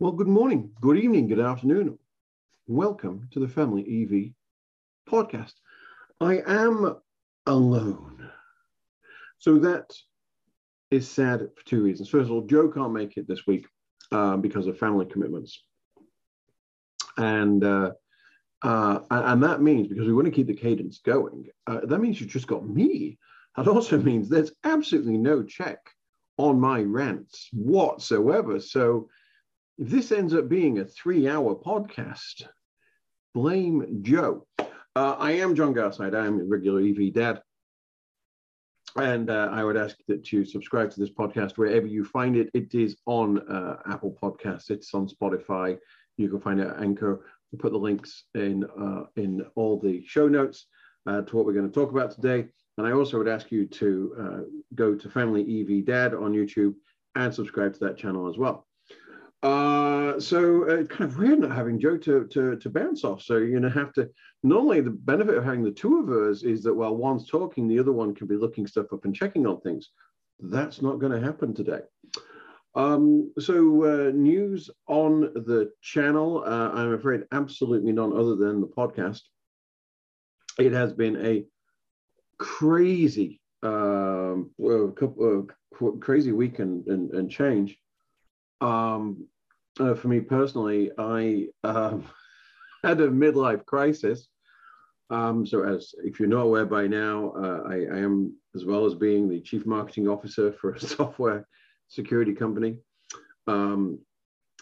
Well, good morning, good evening, good afternoon. Welcome to the Family EV podcast. I am alone. So that is sad for two reasons. First of all, Joe can't make it this week uh, because of family commitments. And uh, uh, and that means because we want to keep the cadence going, uh, that means you've just got me. That also means there's absolutely no check on my rants whatsoever. So if this ends up being a three hour podcast, blame Joe. Uh, I am John Garside. I am a regular EV dad. And uh, I would ask that you subscribe to this podcast wherever you find it. It is on uh, Apple Podcasts, it's on Spotify. You can find it at Anchor. We'll put the links in, uh, in all the show notes uh, to what we're going to talk about today. And I also would ask you to uh, go to Family EV Dad on YouTube and subscribe to that channel as well. Uh, so uh, it's kind of weird not having Joe to, to, to bounce off. So you're going to have to. Normally, the benefit of having the two of us is that while one's talking, the other one can be looking stuff up and checking on things. That's not going to happen today. Um, so uh, news on the channel. Uh, I'm afraid absolutely none other than the podcast. It has been a crazy, um, couple, uh, crazy week and, and, and change um, uh, for me personally, I um, had a midlife crisis. Um, so, as if you're not aware by now, uh, I, I, am, as well as being the chief marketing officer for a software security company, um,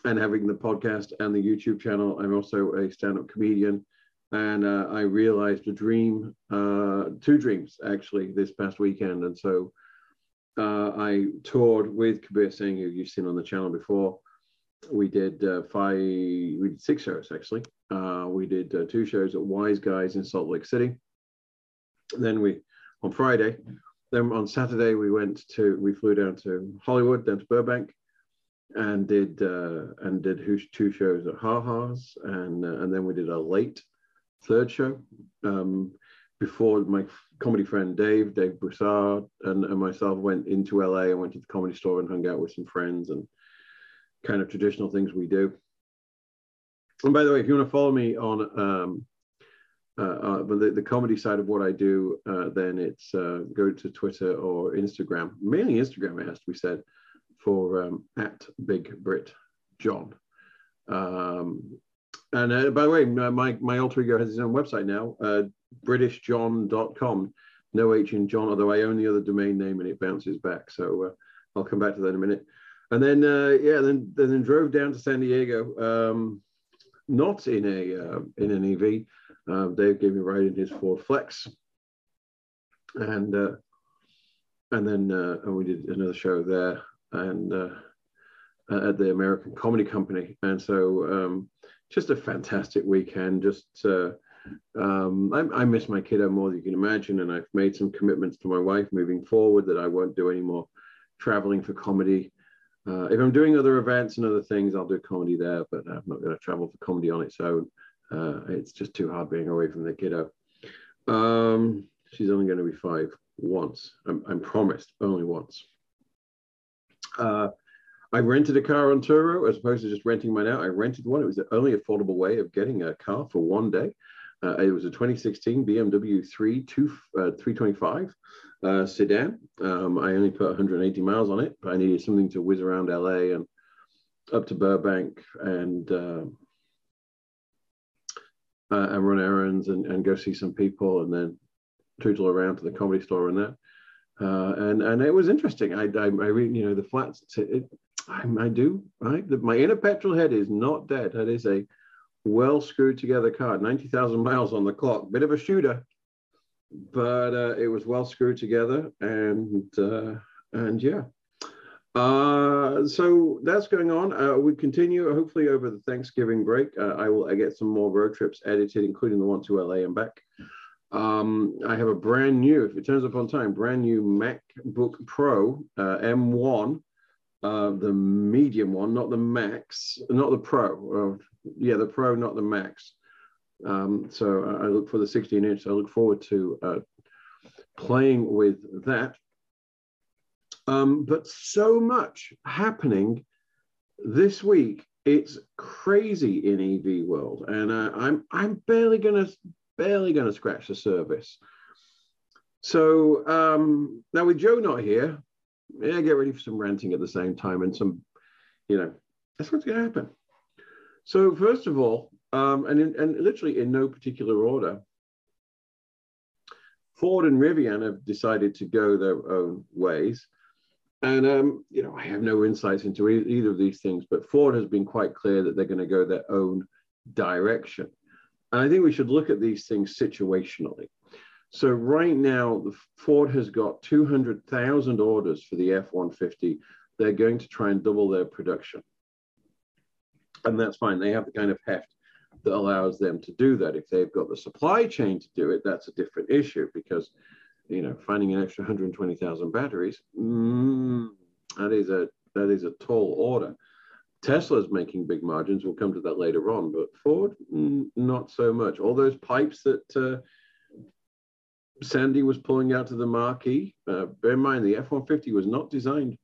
and having the podcast and the YouTube channel. I'm also a stand-up comedian, and uh, I realized a dream, uh, two dreams actually, this past weekend, and so uh, I toured with Kabir Singh, who you've seen on the channel before. We did uh, five, we did six shows actually. Uh, we did uh, two shows at Wise Guys in Salt Lake City. Then we, on Friday, then on Saturday we went to, we flew down to Hollywood, down to Burbank, and did uh, and did two shows at Ha Ha's, and uh, and then we did a late third show. Um, before my comedy friend Dave, Dave Broussard, and, and myself went into LA and went to the comedy store and hung out with some friends and kind of traditional things we do. And by the way, if you want to follow me on um, uh, uh, the, the comedy side of what I do, uh, then it's uh, go to Twitter or Instagram, mainly Instagram, it has to be said, for um, at Big Brit John. Um, and uh, by the way, my, my alter ego has his own website now, uh, britishjohn.com. No H in John, although I own the other domain name and it bounces back. So I'll come back to that in a minute. And then, uh, yeah, then, then drove down to San Diego, um, not in a uh, in an EV. Um, Dave gave me a ride in his Ford Flex, and uh, and then uh, and we did another show there and at the American Comedy Company. And so, um, just a fantastic weekend. Just um, I, I, miss my kiddo more than you can imagine, and I've made some commitments to my wife moving forward that I won't do any more traveling for comedy. Uh, if I'm doing other events and other things, I'll do comedy there, but I'm not going to travel for comedy on its own. Uh, it's just too hard being away from the kiddo. Um, she's only going to be five once. I'm, I'm promised only once. Uh, I rented a car on Turo as opposed to just renting mine out. I rented one. It was the only affordable way of getting a car for one day. Uh, it was a 2016 BMW 3 two, uh, 325 uh, sedan. Um, I only put 180 miles on it, but I needed something to whiz around LA and up to Burbank and uh, uh, and run errands and, and go see some people and then tootle around to the comedy store and that. Uh, and and it was interesting. I I, I read you know the flats. It, I, I do right. My inner petrol head is not dead. That is a well screwed together car, 90,000 miles on the clock. Bit of a shooter, but uh, it was well screwed together. And, uh, and yeah. Uh, so that's going on. Uh, we continue, hopefully, over the Thanksgiving break. Uh, I will I get some more road trips edited, including the one to LA and back. Um, I have a brand new, if it turns up on time, brand new MacBook Pro uh, M1 uh, the medium one, not the max, not the pro. Yeah, the pro, not the max. Um, so I look for the 16 inch. I look forward to uh, playing with that. Um, but so much happening this week it's crazy in EV world, and uh, I'm I'm barely gonna barely gonna scratch the surface. So um, now with Joe not here, yeah, get ready for some ranting at the same time and some, you know, that's what's to happen. So first of all, um, and in, and literally in no particular order, Ford and Rivian have decided to go their own ways. And, um, you know, I have no insights into e- either of these things, but Ford has been quite clear that they're going to go their own direction. And I think we should look at these things situationally. So right now, Ford has got 200,000 orders for the F-150. They're going to try and double their production. And that's fine. They have the kind of heft that allows them to do that. If they've got the supply chain to do it, that's a different issue because, you know, finding an extra 120,000 batteries, mm, that is a that is a tall order. Tesla's making big margins. We'll come to that later on, but Ford, mm, not so much. All those pipes that uh, Sandy was pulling out to the marquee. Uh, bear in mind, the F-150 was not designed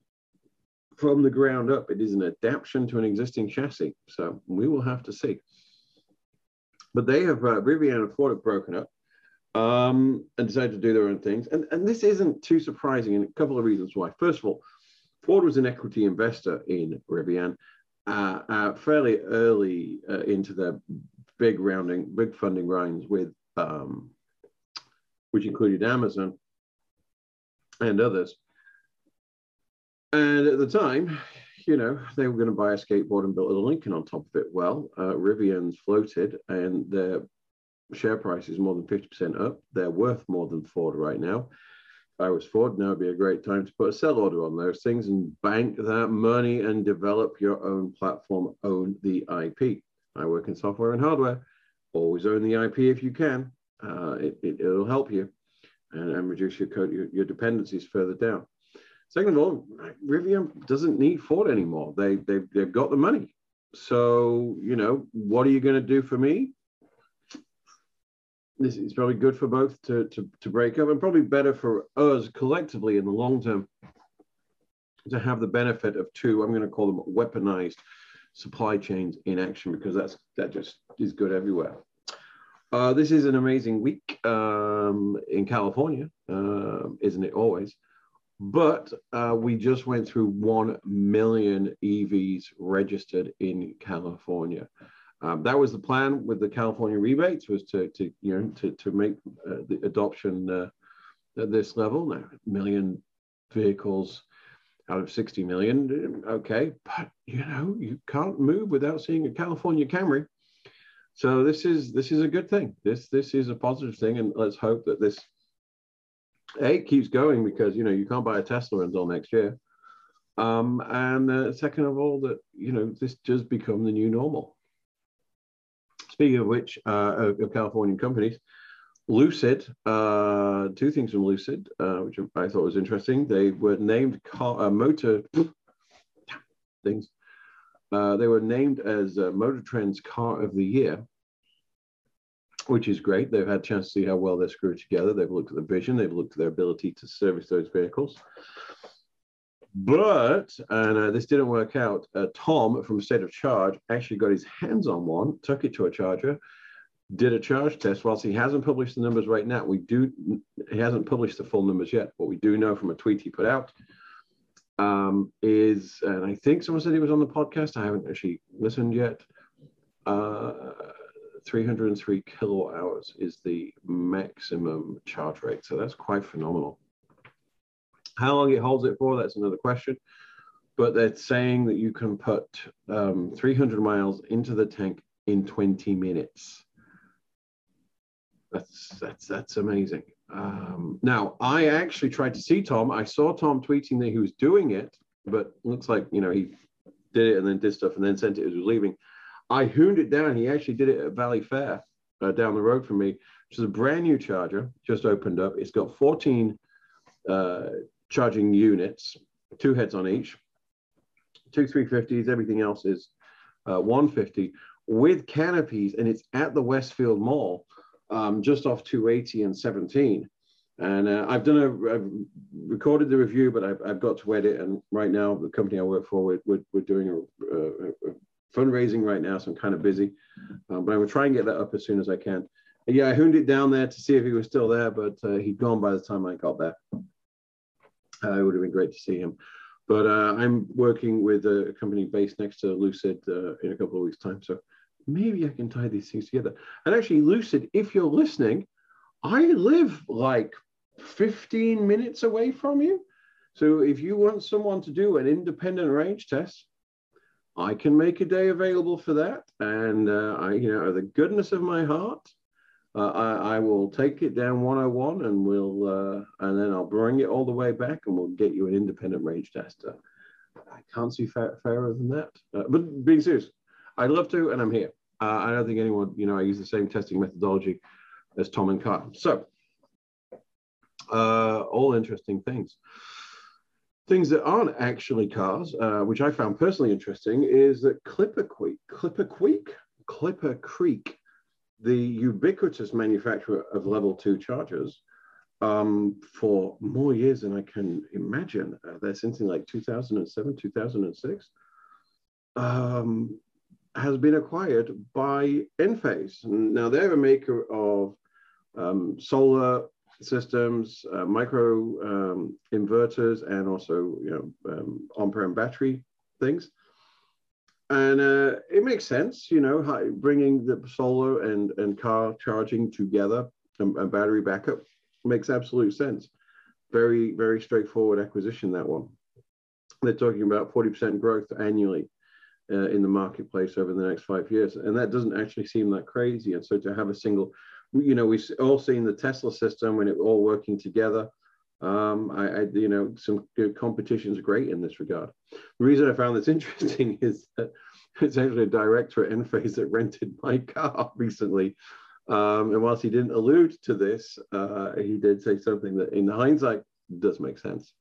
from the ground up. It is an adaptation to an existing chassis. So we will have to see. But they have, uh, Rivian and Ford have broken up um, and decided to do their own things. And, and this isn't too surprising in a couple of reasons why. First of all, Ford was an equity investor in Rivian uh, uh, fairly early uh, into their big rounding, big funding rounds with um, which included Amazon and others. And at the time, you know, they were going to buy a skateboard and build a Lincoln on top of it. Well, uh, Rivian's floated and their share price is more than 50% up. They're worth more than Ford right now. If I was Ford, now would be a great time to put a sell order on those things and bank that money and develop your own platform, own the IP. I work in software and hardware. Always own the IP if you can uh, it, it, will help you and, and reduce your, code, your, your dependencies further down. Second of all, Rivian doesn't need Ford anymore. They, they've, they've got the money. So, you know, what are you going to do for me? This is probably good for both to, to, to break up and probably better for us collectively in the long term to have the benefit of two, I'm going to call them weaponized supply chains in action because that's that just is good everywhere. Uh, this is an amazing week um, in California, uh, isn't it always? But uh, we just went through 1 million EVs registered in California. Um, that was the plan with the California rebates was to, to you know, to, to make uh, the adoption uh, at this level. Now, million vehicles out of 60 million, okay, but you know, you can't move without seeing a California Camry. So this is this is a good thing. This this is a positive thing, and let's hope that this a keeps going because you know you can't buy a Tesla until next year. Um, and uh, second of all, that you know this does become the new normal. Speaking of which, uh, of, of Californian companies, Lucid, uh, two things from Lucid, uh, which I thought was interesting. They were named car, uh, motor things uh, they were named as Motor Trend's Car of the Year, which is great. They've had a chance to see how well they're screwed together. They've looked at the vision. They've looked at their ability to service those vehicles. But, and uh, this didn't work out, uh, Tom from State of Charge actually got his hands on one, took it to a charger, did a charge test. Whilst he hasn't published the numbers right now, we do, he hasn't published the full numbers yet. What we do know from a tweet he put out um, is, and I think someone said he was on the podcast. I haven't actually listened yet. Uh, 303 kilowatt hours is the maximum charge rate. So that's quite phenomenal. How long it holds it for, that's another question. But they're saying that you can put um, 300 miles into the tank in 20 minutes. That's that's that's amazing. Um, now, I actually tried to see Tom. I saw Tom tweeting that he was doing it, but looks like you know he did it and then did stuff and then sent it as he was leaving. I hooned it down. He actually did it at Valleyfair uh, down the road from me, which is a brand new charger, just opened up. It's got 14 uh, charging units, two heads on each, two 350s. Everything else is uh, 150 with canopies, and it's at the Westfield Mall um, just off 280 and 17. And uh, I've done a, I've recorded the review, but I've, I've got to edit. And right now, the company I work for, we're, we're, we're doing a, a, a fundraising right now, so I'm kind of busy. Um, but I'm gonna try and get that up as soon as I can. And yeah, I hooned it down there to see if he was still there, but uh, he'd gone by the time I got there. Uh, it would have been great to see him. But uh, I'm working with a company based next to Lucid uh, in a couple of weeks' time. So maybe I can tie these things together. And actually, Lucid, if you're listening, I live like 15 minutes away from you. So if you want someone to do an independent range test, I can make a day available for that. And uh, I, you know, the goodness of my heart, uh, I, I, will take it down 101 and we'll, uh, and then I'll bring it all the way back and we'll get you an independent range tester. I can't see fair, fairer than that. Uh, but being serious, I'd love to, and I'm here. Uh, I don't think anyone, you know, I use the same testing methodology as Tom and Kyle. So, uh, all interesting things. Things that aren't actually cars, uh, which I found personally interesting, is that Clipper Creek, Clipper Creek, Clipper Creek, the ubiquitous manufacturer of level two chargers, um, for more years than I can imagine. Uh, they're something like 2007, 2006, um, has been acquired by Enphase. Now they're a maker of um, solar systems, uh, micro um, inverters, and also you know um, on-prem battery things. And uh, it makes sense, you know, how, bringing the solar and, and car charging together and, and battery backup makes absolute sense. Very, very straightforward acquisition, that one. They're talking about 40% growth annually uh, in the marketplace over the next five years. And that doesn't actually seem that crazy. And so to have a single you know, we've all seen the Tesla system when it all working together. Um, I, I, you know, some good competition is great in this regard. The reason I found this interesting is that it's actually a director at Enphase that rented my car recently. Um, and whilst he didn't allude to this, uh, he did say something that in hindsight does make sense.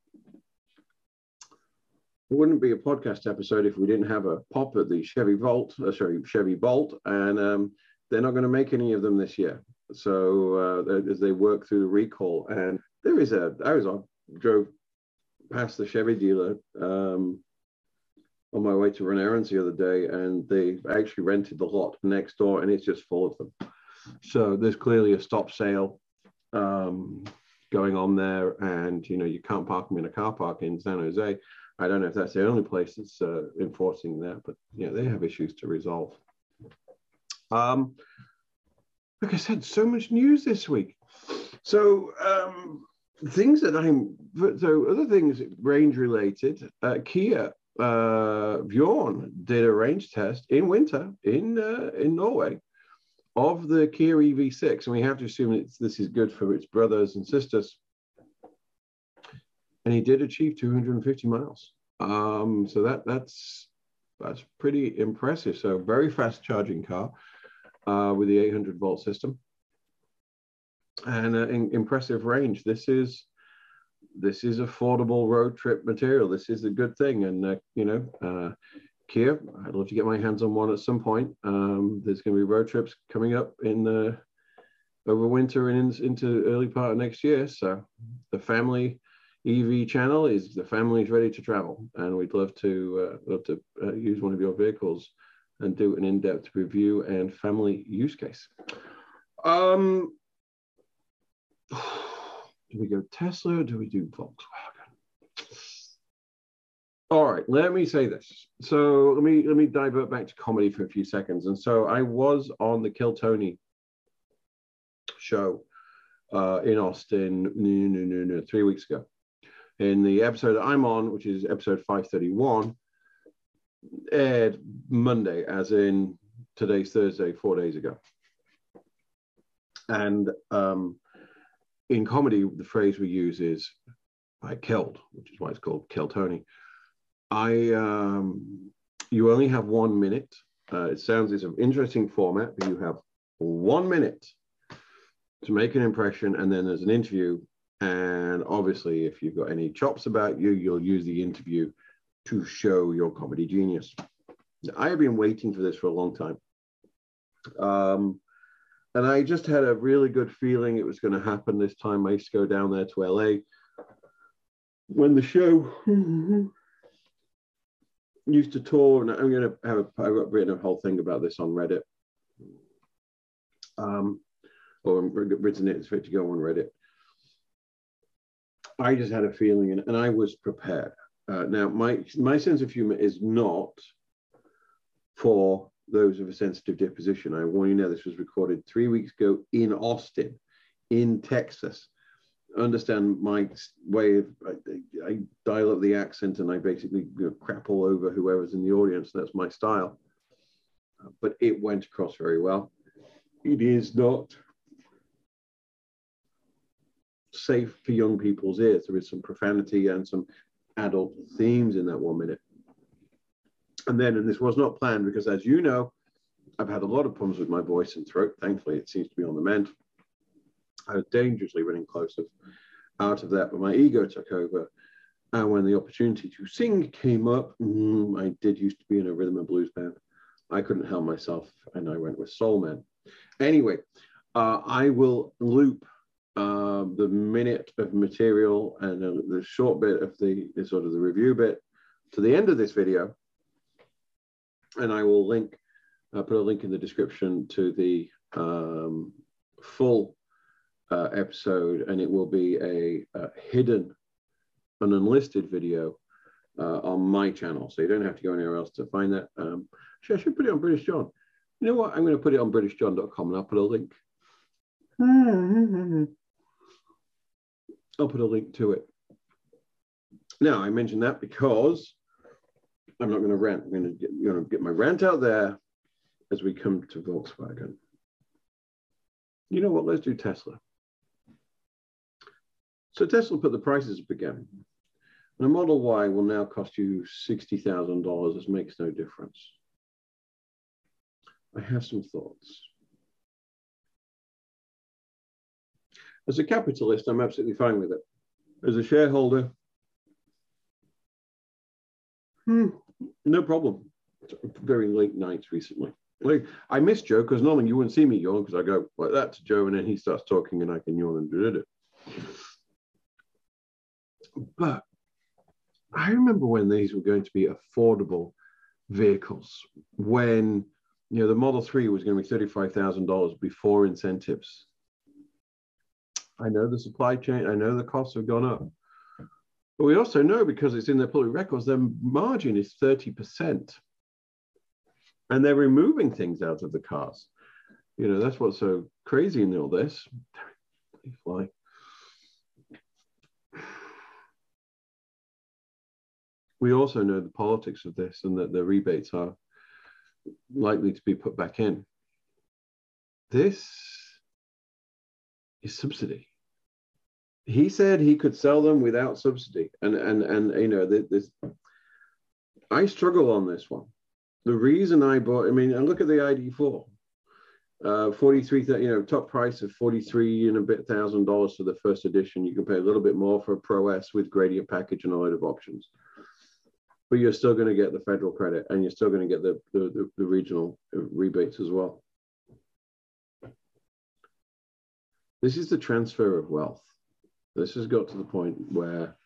It wouldn't be a podcast episode if we didn't have a pop at the Chevy Volt, uh, sorry, Chevy Bolt, and um, they're not going to make any of them this year. So uh, as they work through the recall, and there is a, I was on, drove past the Chevy dealer um, on my way to run errands the other day, and they actually rented the lot next door, and it's just full of them. So there's clearly a stop sale um, going on there, and you know you can't park them in a car park in San Jose. I don't know if that's the only place that's uh, enforcing that, but yeah, they have issues to resolve. Um, like I said, so much news this week. So um, things that I'm so other things range related. Uh, Kia uh, Bjorn did a range test in winter in uh, in Norway of the Kia EV6, and we have to assume this is good for its brothers and sisters. And he did achieve 250 miles. Um, so that that's that's pretty impressive. So very fast charging car uh, with the 800 volt system and uh, in, impressive range. This is this is affordable road trip material. This is a good thing, and uh, you know, uh, Kia, I'd love to get my hands on one at some point. Um, there's going to be road trips coming up in the over winter and in, into early part of next year. So the family EV channel is the family is ready to travel, and we'd love to uh, love to uh, use one of your vehicles and do an in-depth review and family use case. Um, do we go Tesla or do we do Volkswagen? All right, let me say this. So let me let me divert back to comedy for a few seconds. And so I was on the Kill Tony show uh, in Austin no, no, no, no, three weeks ago. In the episode I'm on, which is episode 531, aired Monday, as in today's Thursday, four days ago. And um, in comedy, the phrase we use is "I killed," which is why it's called "Kill Tony." I um, you only have one minute. Uh, it sounds it's an interesting format, but you have one minute to make an impression, and then there's an interview. And obviously, if you've got any chops about you, you'll use the interview to show your comedy genius. I have been waiting for this for a long time. Um, and I just had a really good feeling it was going to happen this time. I used to go down there to LA when the show used to tour, and I'm going to have a, I've written a whole thing about this on Reddit. Um, or written it, it's fit to go on Reddit. I just had a feeling, and, and I was prepared. Uh, now, my my sense of humor is not for those of a sensitive disposition. I warn you now, this was recorded three weeks ago in Austin, in Texas. Understand my way of, I, I dial up the accent and I basically you know, crap all over whoever's in the audience. That's my style. Uh, but it went across very well. It is not safe for young people's ears. There is some profanity and some adult themes in that one minute. And then, and this was not planned because, as you know, I've had a lot of problems with my voice and throat. Thankfully, it seems to be on the mend. I was dangerously running close of, out of that, but my ego took over. And when the opportunity to sing came up, mm, I did used to be in a rhythm and blues band. I couldn't help myself, and I went with Soul Man. Anyway, uh, I will loop uh, the minute of material and uh, the short bit of the, the sort of the review bit to the end of this video. And I will link, uh, put a link in the description to the um, full uh, episode, and it will be a, a hidden, an unlisted video uh, on my channel. So you don't have to go anywhere else to find that. Um, actually, I should put it on British John. You know what? I'm going to put it on BritishJohn.com and I'll put a link. I'll put a link to it. Now, I mentioned that because I'm not going to rant. I'm going to get, get my rant out there as we come to Volkswagen. You know what? Let's do Tesla. So Tesla put the prices up again. And a Model Y will now cost you $60,000. This makes no difference. I have some thoughts. As a capitalist, I'm absolutely fine with it. As a shareholder, hmm, no problem. Very late nights recently. Like I miss Joe because normally you wouldn't see me yawn because I go like that to Joe and then he starts talking and I can yawn and do it. But I remember when these were going to be affordable vehicles, when you know the Model 3 was going to be $35,000 before incentives. I know the supply chain, I know the costs have gone up. But we also know because it's in their public records, their margin is 30%. And they're removing things out of the cars. You know, that's what's so crazy in all this. Fly. We also know the politics of this and that the rebates are likely to be put back in. This subsidy he said he could sell them without subsidy, and and and you know this. I struggle on this one. The reason I bought, I mean, and look at the ID4, uh, 43, you know, top price of 43 and a bit thousand dollars for the first edition. You can pay a little bit more for a Pro S with gradient package and a load of options. But you're still going to get the federal credit and you're still going to get the, the, the, the regional rebates as well. This is the transfer of wealth. This has got to the point where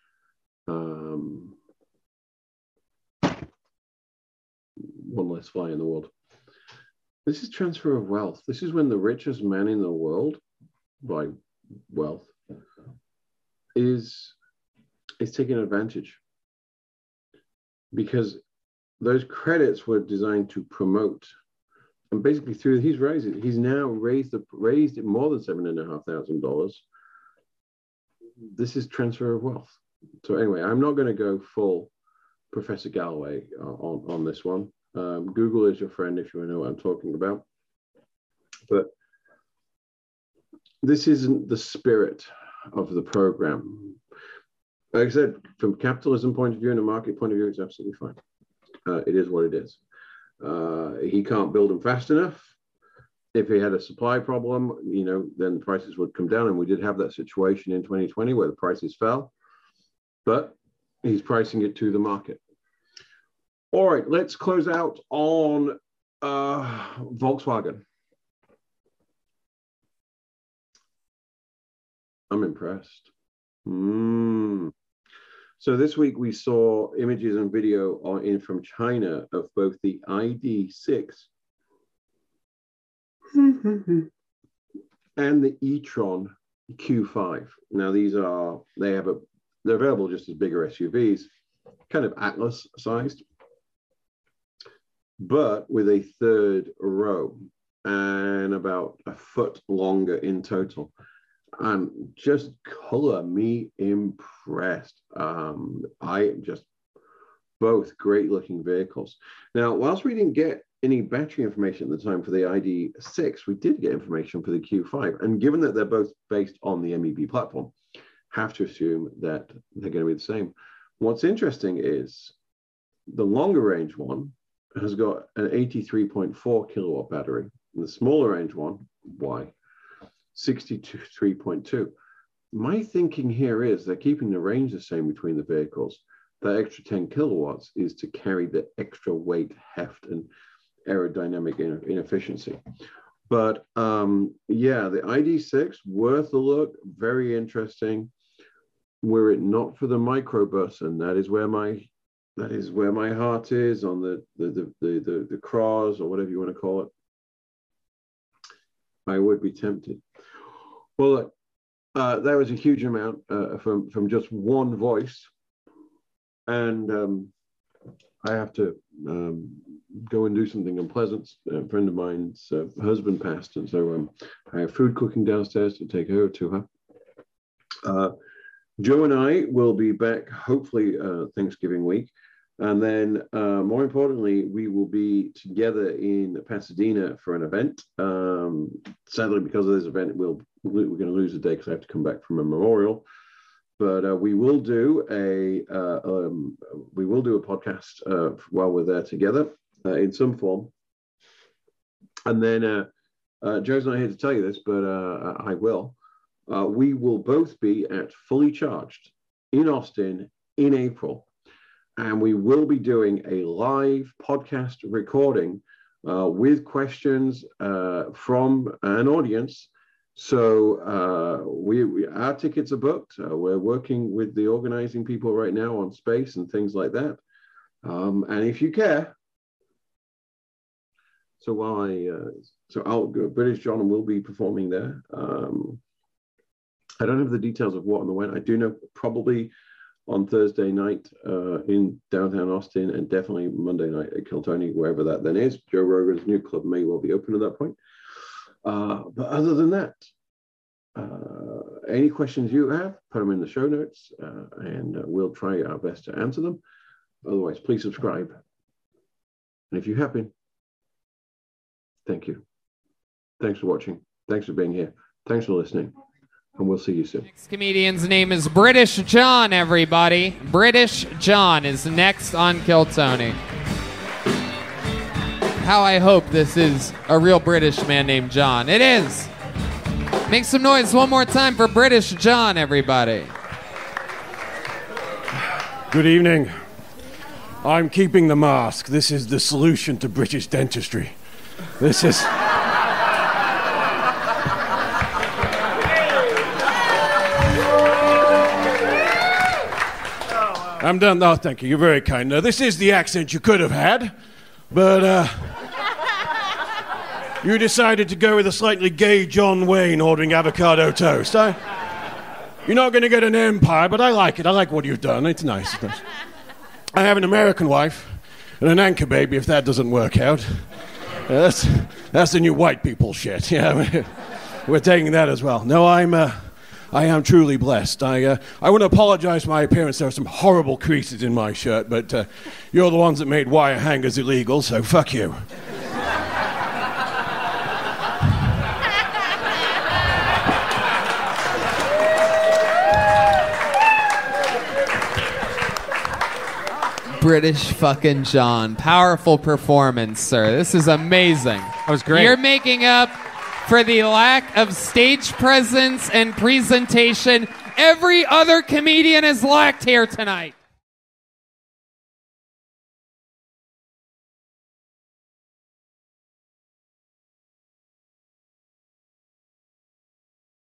um, one less fly in the world. This is transfer of wealth. This is when the richest man in the world, by wealth, is is taking advantage because those credits were designed to promote and basically through he's raised it he's now raised the raised it more than seven and a half thousand dollars this is transfer of wealth. So anyway, I'm not going to go full Professor Galloway uh, on, on this one. Um, Google is your friend if you know what I'm talking about. But this isn't the spirit of the program. Like I said, from capitalism point of view and a market point of view, it's absolutely fine. Uh, it is what it is. Uh, he can't build them fast enough if he had a supply problem, you know, then the prices would come down. And we did have that situation in 2020 where the prices fell, but he's pricing it to the market. All right, let's close out on uh, Volkswagen. I'm impressed. Mm. So this week we saw images and video on, in from China of both the ID6 and the e-tron Q5. Now these are they have a they're available just as bigger SUVs, kind of Atlas sized, but with a third row and about a foot longer in total. And just color me impressed. Um, I just both great looking vehicles. Now, whilst we didn't get any battery information at the time for the ID6, we did get information for the Q5. And given that they're both based on the MEB platform, have to assume that they're going to be the same. What's interesting is the longer range one has got an 83.4 kilowatt battery, and the smaller range one, Y, 63.2. My thinking here is they're keeping the range the same between the vehicles. That extra 10 kilowatts is to carry the extra weight, heft, and aerodynamic inefficiency. But um, yeah, the ID6, worth a look, very interesting. Were it not for the microbus, and that is where my that is where my heart is on the the the the, the, the cross or whatever you want to call it. I would be tempted. Well, look, uh, that was a huge amount uh, from from just one voice, and um, I have to um, go and do something unpleasant. A friend of mine's uh, husband passed, and so um, I have food cooking downstairs to take over to her. Uh, Joe and I will be back hopefully uh, Thanksgiving week. And then, uh, more importantly, we will be together in Pasadena for an event. Um, sadly, because of this event, we'll, we're going to lose a day because I have to come back from a memorial but uh, we will do a uh, um, we will do a podcast uh, while we're there together uh, in some form, and then uh, Joe's not here to tell you this, but I will. we will both be at Fully Charged in Austin in April, and we will be doing a live podcast recording with questions from an audience so uh, we, we, our tickets are booked. Uh, we're working with the organizing people right now on space and things like that. Um, and if you care, so while I uh, so I'll British John will be performing there. Um, I don't have the details of what and the when. I do know probably on Thursday night uh, in downtown Austin and definitely Monday night at Kill Tony, wherever that then is. Joe Rogan's new club may well be open at that point. Uh, but other than that, uh, any questions you have, put them in the show notes uh, and uh, we'll try our best to answer them. Otherwise, please subscribe. And if you have been, thank you. Thanks for watching. Thanks for being here. Thanks for listening. And we'll see you soon. Next comedian's name is British John, everybody. British John is next on Kill Tony how I hope this is a real British man named John. It is. Make some noise one more time for British John, everybody. Good evening. I'm keeping the mask. This is the solution to British dentistry. This is. I'm done. Oh, thank you. You're very kind. Now, this is the accent you could have had, but uh, you decided to go with a slightly gay John Wayne ordering avocado toast. I, you're not going to get an empire, but I like it. I like what you've done. It's nice. It's nice. I have an American wife and an anchor baby if that doesn't work out. Yeah, that's, that's the new white people shit. Yeah, we're taking that as well. No, I'm. Uh, I am truly blessed. I, uh, I want to apologize for my appearance. There are some horrible creases in my shirt, but uh, you're the ones that made wire hangers illegal, so fuck you. British fucking John. Powerful performance, sir. This is amazing. That was great. You're making up for the lack of stage presence and presentation every other comedian has lacked here tonight.